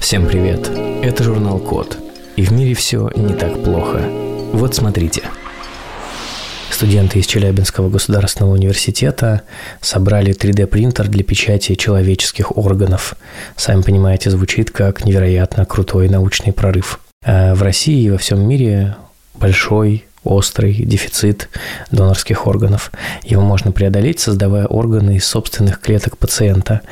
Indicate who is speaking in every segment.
Speaker 1: Всем привет! Это журнал Код. И в мире все не так плохо. Вот смотрите. Студенты из Челябинского государственного университета собрали 3D-принтер для печати человеческих органов. Сами понимаете, звучит как невероятно крутой научный прорыв. А в России и во всем мире большой острый дефицит донорских органов. Его можно преодолеть, создавая органы из собственных клеток пациента.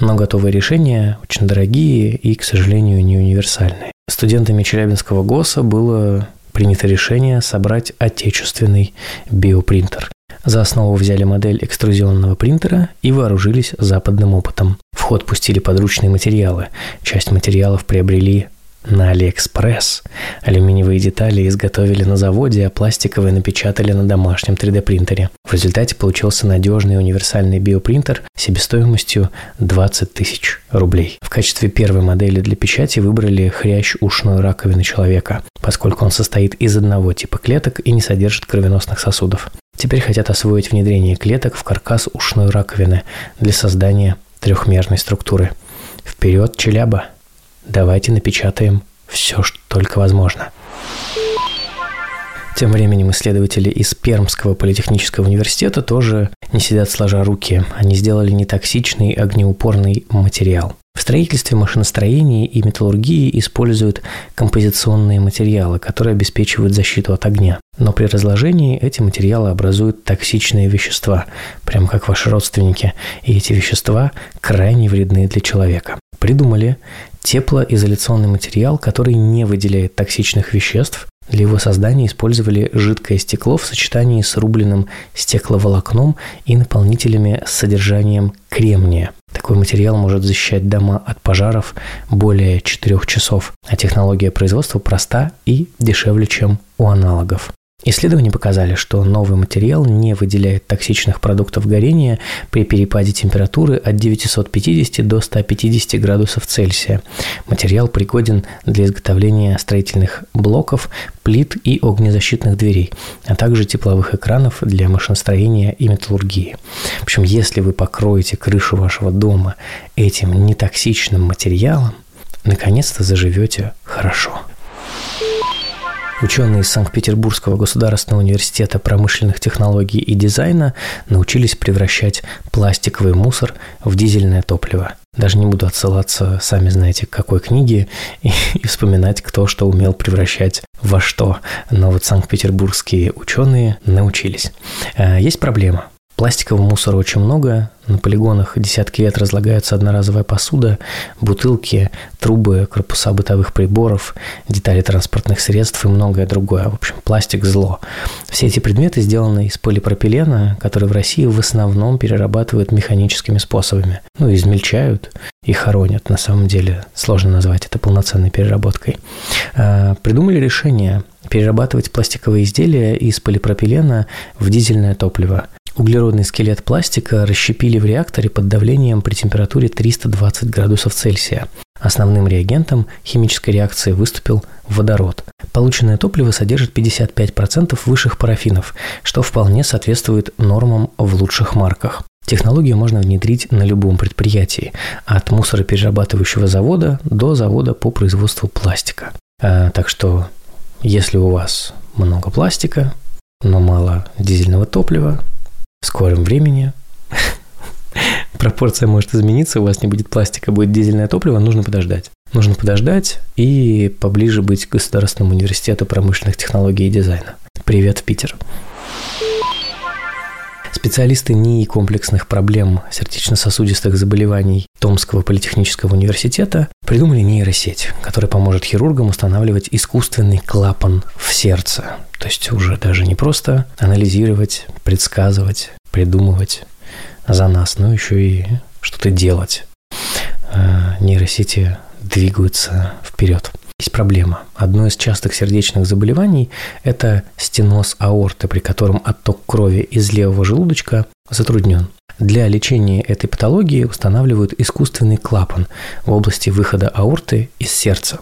Speaker 1: Но готовые решения очень дорогие и, к сожалению, не универсальные. Студентами Челябинского ГОСа было принято решение собрать отечественный биопринтер. За основу взяли модель экструзионного принтера и вооружились западным опытом. В ход пустили подручные материалы. Часть материалов приобрели на Алиэкспресс. Алюминиевые детали изготовили на заводе, а пластиковые напечатали на домашнем 3D-принтере. В результате получился надежный универсальный биопринтер себестоимостью 20 тысяч рублей. В качестве первой модели для печати выбрали хрящ ушной раковины человека, поскольку он состоит из одного типа клеток и не содержит кровеносных сосудов. Теперь хотят освоить внедрение клеток в каркас ушной раковины для создания трехмерной структуры. Вперед, Челяба! Давайте напечатаем все, что только возможно. Тем временем исследователи из Пермского политехнического университета тоже не сидят сложа руки. Они сделали нетоксичный огнеупорный материал. В строительстве, машиностроении и металлургии используют композиционные материалы, которые обеспечивают защиту от огня. Но при разложении эти материалы образуют токсичные вещества, прямо как ваши родственники, и эти вещества крайне вредны для человека. Придумали теплоизоляционный материал, который не выделяет токсичных веществ. Для его создания использовали жидкое стекло в сочетании с рубленым стекловолокном и наполнителями с содержанием кремния. Такой материал может защищать дома от пожаров более 4 часов, а технология производства проста и дешевле, чем у аналогов. Исследования показали, что новый материал не выделяет токсичных продуктов горения при перепаде температуры от 950 до 150 градусов Цельсия. Материал пригоден для изготовления строительных блоков, плит и огнезащитных дверей, а также тепловых экранов для машиностроения и металлургии. Общем, если вы покроете крышу вашего дома этим нетоксичным материалом, наконец-то заживете хорошо. Ученые из Санкт-Петербургского государственного университета промышленных технологий и дизайна научились превращать пластиковый мусор в дизельное топливо. Даже не буду отсылаться, сами знаете, к какой книге, и, и вспоминать, кто что умел превращать во что. Но вот санкт-петербургские ученые научились. Э, есть проблема. Пластикового мусора очень много. На полигонах десятки лет разлагаются одноразовая посуда, бутылки, трубы, корпуса бытовых приборов, детали транспортных средств и многое другое. В общем, пластик – зло. Все эти предметы сделаны из полипропилена, который в России в основном перерабатывают механическими способами. Ну, измельчают и хоронят. На самом деле сложно назвать это полноценной переработкой. А, придумали решение перерабатывать пластиковые изделия из полипропилена в дизельное топливо – Углеродный скелет пластика расщепили в реакторе под давлением при температуре 320 градусов Цельсия. Основным реагентом химической реакции выступил водород. Полученное топливо содержит 55% высших парафинов, что вполне соответствует нормам в лучших марках. Технологию можно внедрить на любом предприятии, от мусороперерабатывающего завода до завода по производству пластика. А, так что, если у вас много пластика, но мало дизельного топлива, в скором времени пропорция может измениться, у вас не будет пластика, будет дизельное топливо, нужно подождать. Нужно подождать и поближе быть к Государственному университету промышленных технологий и дизайна. Привет, Питер. Специалисты НИИ комплексных проблем сердечно-сосудистых заболеваний Томского политехнического университета придумали нейросеть, которая поможет хирургам устанавливать искусственный клапан в сердце. То есть уже даже не просто анализировать, предсказывать, придумывать за нас, но еще и что-то делать. А, нейросети двигаются вперед. Есть проблема. Одно из частых сердечных заболеваний – это стеноз аорты, при котором отток крови из левого желудочка затруднен. Для лечения этой патологии устанавливают искусственный клапан в области выхода аорты из сердца.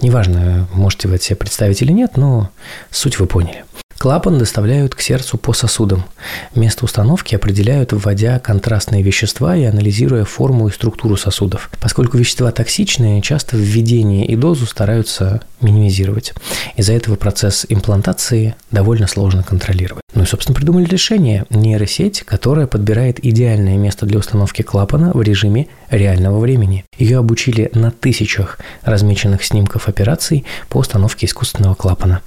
Speaker 1: Неважно, можете вы это себе представить или нет, но суть вы поняли. Клапан доставляют к сердцу по сосудам. Место установки определяют, вводя контрастные вещества и анализируя форму и структуру сосудов. Поскольку вещества токсичные, часто введение и дозу стараются минимизировать. Из-за этого процесс имплантации довольно сложно контролировать. Ну и, собственно, придумали решение – нейросеть, которая подбирает идеальное место для установки клапана в режиме реального времени. Ее обучили на тысячах размеченных снимков операций по установке искусственного клапана.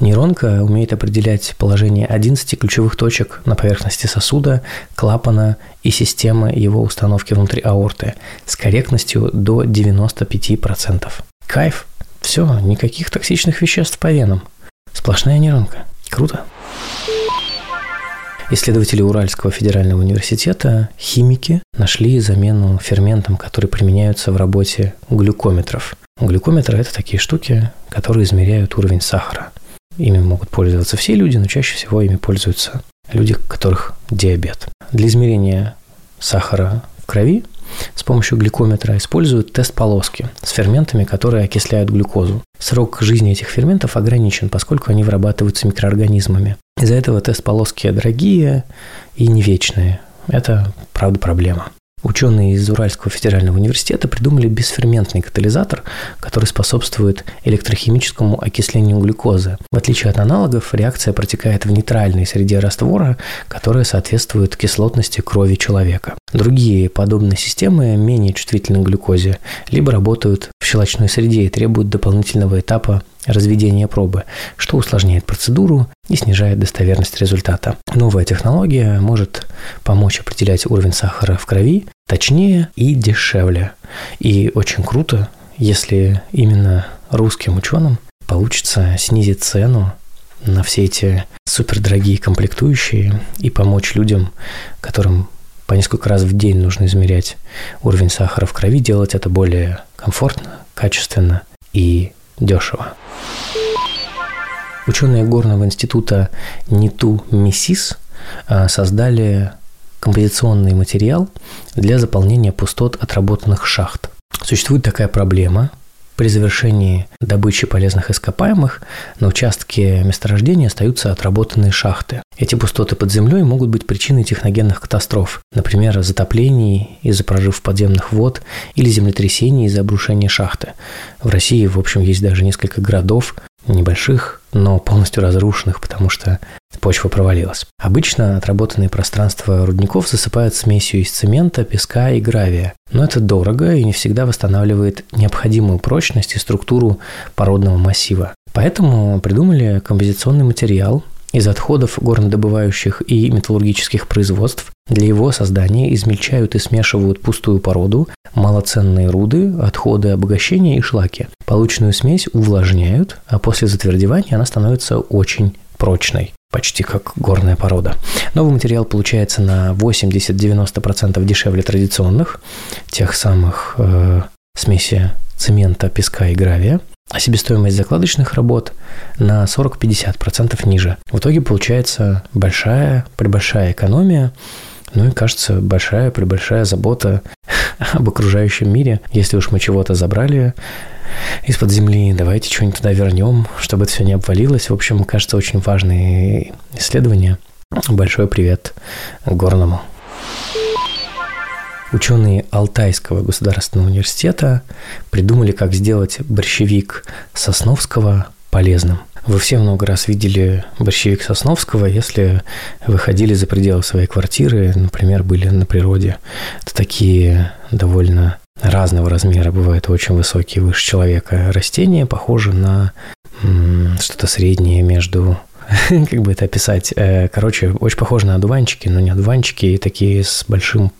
Speaker 1: Нейронка умеет определять положение 11 ключевых точек на поверхности сосуда, клапана и системы его установки внутри аорты с корректностью до 95%. Кайф! Все, никаких токсичных веществ по венам. Сплошная нейронка. Круто. Исследователи Уральского федерального университета, химики, нашли замену ферментам, которые применяются в работе глюкометров. Глюкометры – это такие штуки, которые измеряют уровень сахара – Ими могут пользоваться все люди, но чаще всего ими пользуются люди, у которых диабет. Для измерения сахара в крови с помощью гликометра используют тест-полоски с ферментами, которые окисляют глюкозу. Срок жизни этих ферментов ограничен, поскольку они вырабатываются микроорганизмами. Из-за этого тест-полоски дорогие и не вечные. Это, правда, проблема. Ученые из Уральского федерального университета придумали бесферментный катализатор, который способствует электрохимическому окислению глюкозы. В отличие от аналогов, реакция протекает в нейтральной среде раствора, которая соответствует кислотности крови человека. Другие подобные системы менее чувствительны к глюкозе, либо работают в щелочной среде и требуют дополнительного этапа разведения пробы, что усложняет процедуру и снижает достоверность результата. Новая технология может помочь определять уровень сахара в крови точнее и дешевле. И очень круто, если именно русским ученым получится снизить цену на все эти супердорогие комплектующие и помочь людям, которым по несколько раз в день нужно измерять уровень сахара в крови, делать это более комфортно, качественно и дешево. Ученые Горного института НИТУ МИСИС а, создали композиционный материал для заполнения пустот отработанных шахт. Существует такая проблема – при завершении добычи полезных ископаемых на участке месторождения остаются отработанные шахты. Эти пустоты под землей могут быть причиной техногенных катастроф, например, затоплений из-за прорыв подземных вод или землетрясений из-за обрушения шахты. В России, в общем, есть даже несколько городов, небольших, но полностью разрушенных, потому что почва провалилась. Обычно отработанные пространства рудников засыпают смесью из цемента, песка и гравия. Но это дорого и не всегда восстанавливает необходимую прочность и структуру породного массива. Поэтому придумали композиционный материал, из отходов горнодобывающих и металлургических производств для его создания измельчают и смешивают пустую породу, малоценные руды, отходы обогащения и шлаки. Полученную смесь увлажняют, а после затвердевания она становится очень прочной почти как горная порода. Новый материал получается на 80-90% дешевле традиционных, тех самых э, смеси цемента, песка и гравия а себестоимость закладочных работ на 40-50% ниже. В итоге получается большая, прибольшая экономия, ну и, кажется, большая, прибольшая забота об окружающем мире. Если уж мы чего-то забрали из-под земли, давайте что-нибудь туда вернем, чтобы это все не обвалилось. В общем, кажется, очень важные исследования. Большой привет Горному. Ученые Алтайского государственного университета придумали, как сделать борщевик Сосновского полезным. Вы все много раз видели борщевик Сосновского, если выходили за пределы своей квартиры, например, были на природе. Это такие довольно разного размера, бывают очень высокие, выше человека растения, похожи на что-то среднее между как бы это описать? Э, короче, очень похоже на одуванчики, но не одуванчики, такие с большим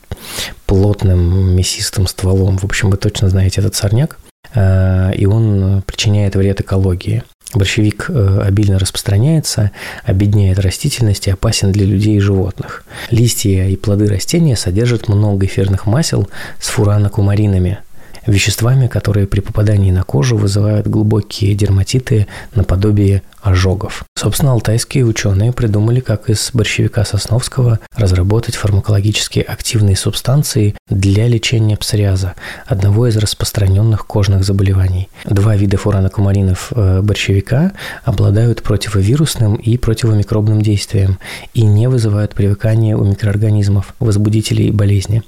Speaker 1: плотным мясистым стволом. В общем, вы точно знаете этот сорняк. Э, и он причиняет вред экологии. Борщевик э, обильно распространяется, обедняет растительность и опасен для людей и животных. Листья и плоды растения содержат много эфирных масел с фуранокумаринами, веществами, которые при попадании на кожу вызывают глубокие дерматиты наподобие ожогов. Собственно, алтайские ученые придумали, как из борщевика Сосновского разработать фармакологически активные субстанции для лечения псориаза, одного из распространенных кожных заболеваний. Два вида фуранокумаринов э, борщевика обладают противовирусным и противомикробным действием и не вызывают привыкания у микроорганизмов, возбудителей болезни.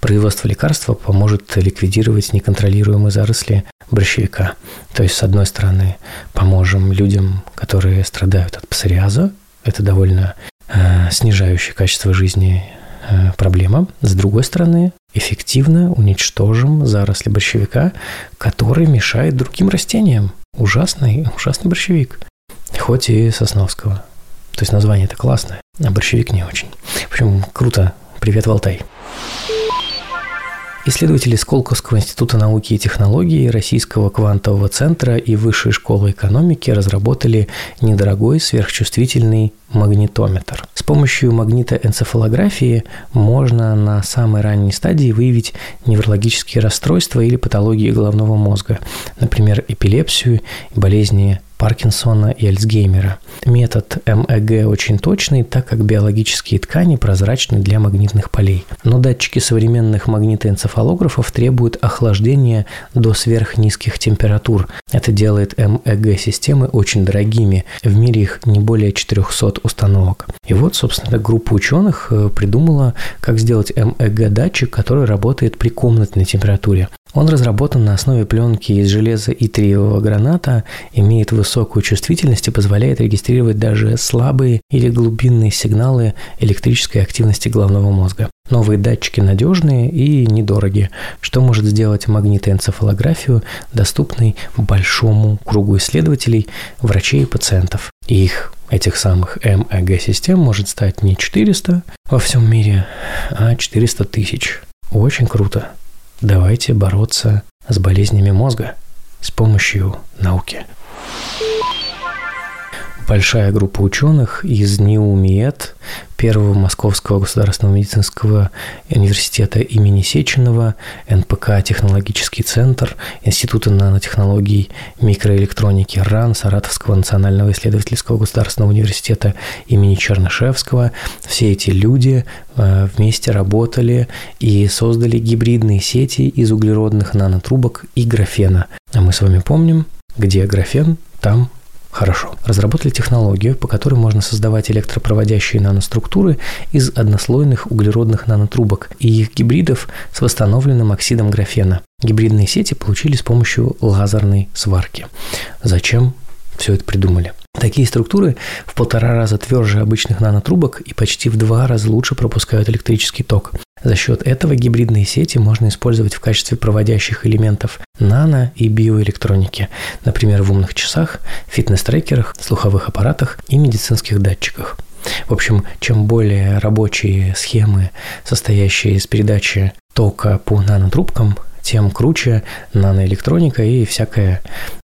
Speaker 1: Производство лекарства поможет ликвидировать неконтролируемые заросли борщевика. То есть, с одной стороны, поможем людям, которые страдают от псориаза, это довольно э, снижающее качество жизни э, проблема. С другой стороны, эффективно уничтожим заросли борщевика, который мешает другим растениям. Ужасный, ужасный борщевик. Хоть и Сосновского. То есть название это классное, а борщевик не очень. В общем, круто. Привет, Алтай. Исследователи Сколковского института науки и технологий, Российского квантового центра и Высшей школы экономики разработали недорогой сверхчувствительный магнитометр. С помощью магнитоэнцефалографии можно на самой ранней стадии выявить неврологические расстройства или патологии головного мозга, например, эпилепсию и болезни Паркинсона и Альцгеймера. Метод МЭГ очень точный, так как биологические ткани прозрачны для магнитных полей. Но датчики современных магнитоэнцефалографов требуют охлаждения до сверхнизких температур. Это делает МЭГ-системы очень дорогими. В мире их не более 400 установок. И вот, собственно, группа ученых э, придумала, как сделать МЭГ-датчик, который работает при комнатной температуре. Он разработан на основе пленки из железа и триевого граната, имеет высокую чувствительность и позволяет регистрировать даже слабые или глубинные сигналы электрической активности головного мозга. Новые датчики надежные и недорогие, что может сделать магнитоэнцефалографию доступной большому кругу исследователей, врачей и пациентов. Их, этих самых МЭГ-систем, может стать не 400 во всем мире, а 400 тысяч. Очень круто. Давайте бороться с болезнями мозга с помощью науки. Большая группа ученых из НИУМИЭТ Первого Московского государственного медицинского университета имени Сеченова, НПК «Технологический центр», Института нанотехнологий микроэлектроники РАН, Саратовского национального исследовательского государственного университета имени Чернышевского. Все эти люди э, вместе работали и создали гибридные сети из углеродных нанотрубок и графена. А мы с вами помним, где графен, там Хорошо. Разработали технологию, по которой можно создавать электропроводящие наноструктуры из однослойных углеродных нанотрубок и их гибридов с восстановленным оксидом графена. Гибридные сети получили с помощью лазерной сварки. Зачем все это придумали? Такие структуры в полтора раза тверже обычных нанотрубок и почти в два раза лучше пропускают электрический ток. За счет этого гибридные сети можно использовать в качестве проводящих элементов нано- и биоэлектроники, например, в умных часах, фитнес-трекерах, слуховых аппаратах и медицинских датчиках. В общем, чем более рабочие схемы, состоящие из передачи тока по нанотрубкам, тем круче наноэлектроника и всякая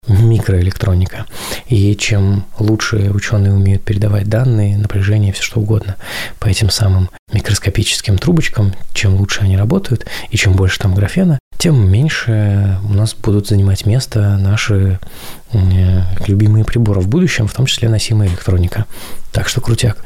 Speaker 1: микроэлектроника. И чем лучше ученые умеют передавать данные, напряжение, все что угодно по этим самым микроскопическим трубочкам, чем лучше они работают и чем больше там графена, тем меньше у нас будут занимать место наши э, любимые приборы в будущем, в том числе носимая электроника. Так что крутяк.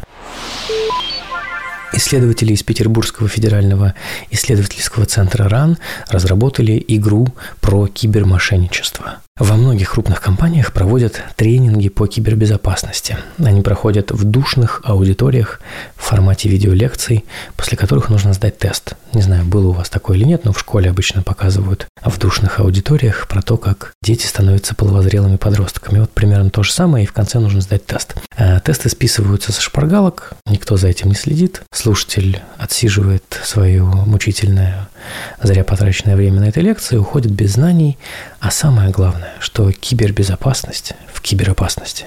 Speaker 1: Исследователи из Петербургского федерального исследовательского центра РАН разработали игру про кибермошенничество. Во многих крупных компаниях проводят тренинги по кибербезопасности. Они проходят в душных аудиториях в формате видеолекций, после которых нужно сдать тест. Не знаю, было у вас такое или нет, но в школе обычно показывают в душных аудиториях про то, как дети становятся половозрелыми подростками. Вот примерно то же самое, и в конце нужно сдать тест. А тесты списываются со шпаргалок, никто за этим не следит. Слушатель отсиживает свое мучительное, зря потраченное время на этой лекции, уходит без знаний, а самое главное, что кибербезопасность в киберопасности.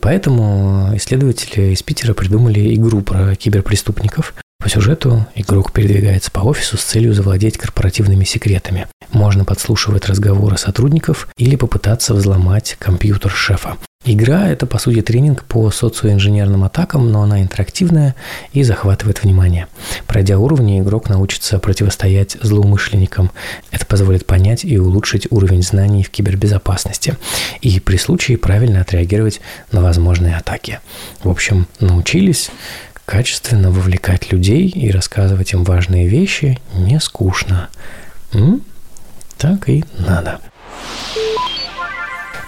Speaker 1: Поэтому исследователи из Питера придумали игру про киберпреступников. По сюжету игрок передвигается по офису с целью завладеть корпоративными секретами. Можно подслушивать разговоры сотрудников или попытаться взломать компьютер шефа. Игра – это, по сути, тренинг по социоинженерным атакам, но она интерактивная и захватывает внимание. Пройдя уровни, игрок научится противостоять злоумышленникам. Это позволит понять и улучшить уровень знаний в кибербезопасности и при случае правильно отреагировать на возможные атаки. В общем, научились качественно вовлекать людей и рассказывать им важные вещи не скучно. М? Так и надо.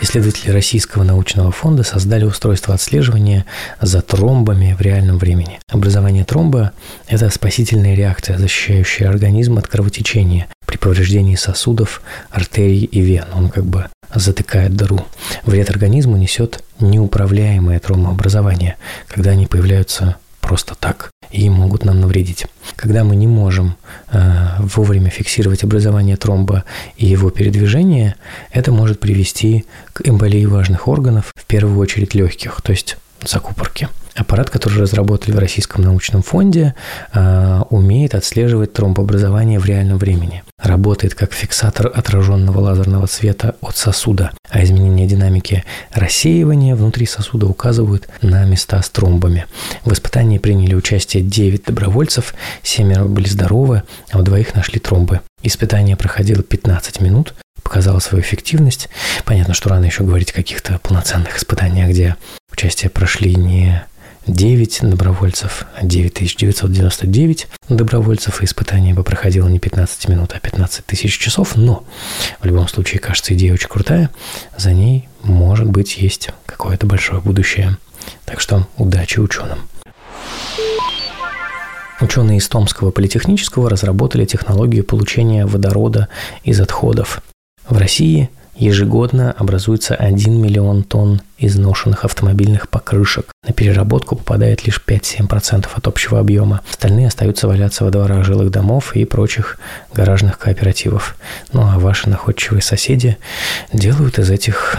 Speaker 1: Исследователи Российского научного фонда создали устройство отслеживания за тромбами в реальном времени. Образование тромба – это спасительная реакция, защищающая организм от кровотечения при повреждении сосудов, артерий и вен. Он как бы затыкает дыру. Вред организму несет неуправляемое тромбообразование, когда они появляются просто так и могут нам навредить. Когда мы не можем э, вовремя фиксировать образование тромба и его передвижение, это может привести к эмболии важных органов, в первую очередь легких, то есть закупорки. Аппарат, который разработали в Российском научном фонде, а, умеет отслеживать тромбообразование в реальном времени. Работает как фиксатор отраженного лазерного света от сосуда, а изменения динамики рассеивания внутри сосуда указывают на места с тромбами. В испытании приняли участие 9 добровольцев, семеро были здоровы, а у двоих нашли тромбы. Испытание проходило 15 минут, показало свою эффективность. Понятно, что рано еще говорить о каких-то полноценных испытаниях, где участие прошли не 9 добровольцев, 9999 добровольцев, и испытание бы проходило не 15 минут, а 15 тысяч часов, но в любом случае, кажется, идея очень крутая, за ней, может быть, есть какое-то большое будущее. Так что удачи ученым. Ученые из Томского политехнического разработали технологию получения водорода из отходов. В России – Ежегодно образуется 1 миллион тонн изношенных автомобильных покрышек. На переработку попадает лишь 5-7% от общего объема. Остальные остаются валяться во дворах жилых домов и прочих гаражных кооперативов. Ну а ваши находчивые соседи делают из этих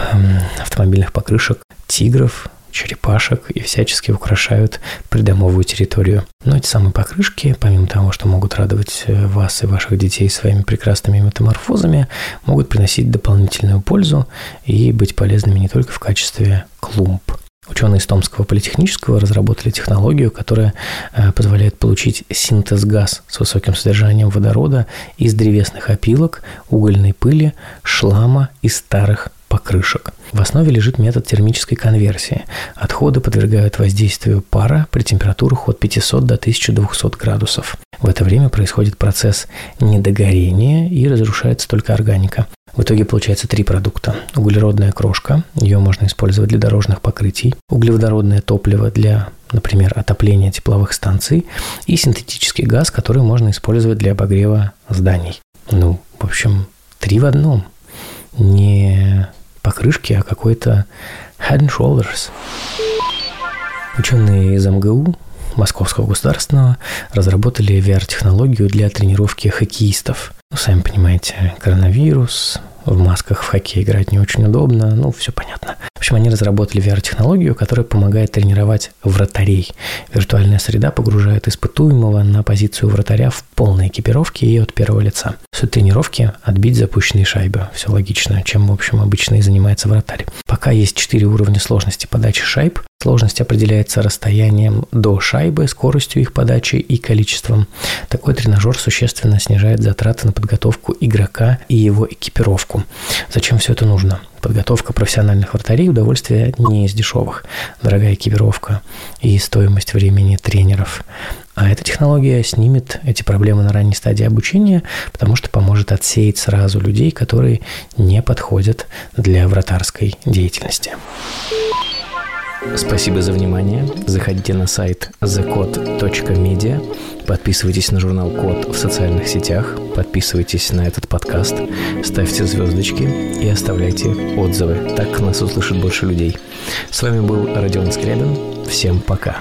Speaker 1: автомобильных покрышек тигров, черепашек и всячески украшают придомовую территорию. Но эти самые покрышки, помимо того, что могут радовать э, вас и ваших детей своими прекрасными метаморфозами, могут приносить дополнительную пользу и быть полезными не только в качестве клумб. Ученые из Томского политехнического разработали технологию, которая э, позволяет получить синтез-газ с высоким содержанием водорода из древесных опилок, угольной пыли, шлама и старых покрышек. В основе лежит метод термической конверсии. Отходы подвергают воздействию пара при температурах от 500 до 1200 градусов. В это время происходит процесс недогорения и разрушается только органика. В итоге получается три продукта. Углеродная крошка, ее можно использовать для дорожных покрытий, углеводородное топливо для, например, отопления тепловых станций и синтетический газ, который можно использовать для обогрева зданий. Ну, в общем, три в одном. Не покрышки, а какой-то head and shoulders. Ученые из МГУ Московского государственного разработали VR-технологию для тренировки хоккеистов. Ну, сами понимаете, коронавирус, в масках в хоккей играть не очень удобно, ну, все понятно. Общем, они разработали VR-технологию, которая помогает тренировать вратарей. Виртуальная среда погружает испытуемого на позицию вратаря в полной экипировке и от первого лица. Суть тренировки – отбить запущенные шайбы. Все логично, чем, в общем, обычно и занимается вратарь. Пока есть четыре уровня сложности подачи шайб, Сложность определяется расстоянием до шайбы, скоростью их подачи и количеством. Такой тренажер существенно снижает затраты на подготовку игрока и его экипировку. Зачем все это нужно? Подготовка профессиональных вратарей – удовольствие не из дешевых. Дорогая экипировка и стоимость времени тренеров. А эта технология снимет эти проблемы на ранней стадии обучения, потому что поможет отсеять сразу людей, которые не подходят для вратарской деятельности. Спасибо за внимание. Заходите на сайт thecode.media, подписывайтесь на журнал Код в социальных сетях, подписывайтесь на этот подкаст, ставьте звездочки и оставляйте отзывы. Так нас услышит больше людей. С вами был Родион Скрябин. Всем пока.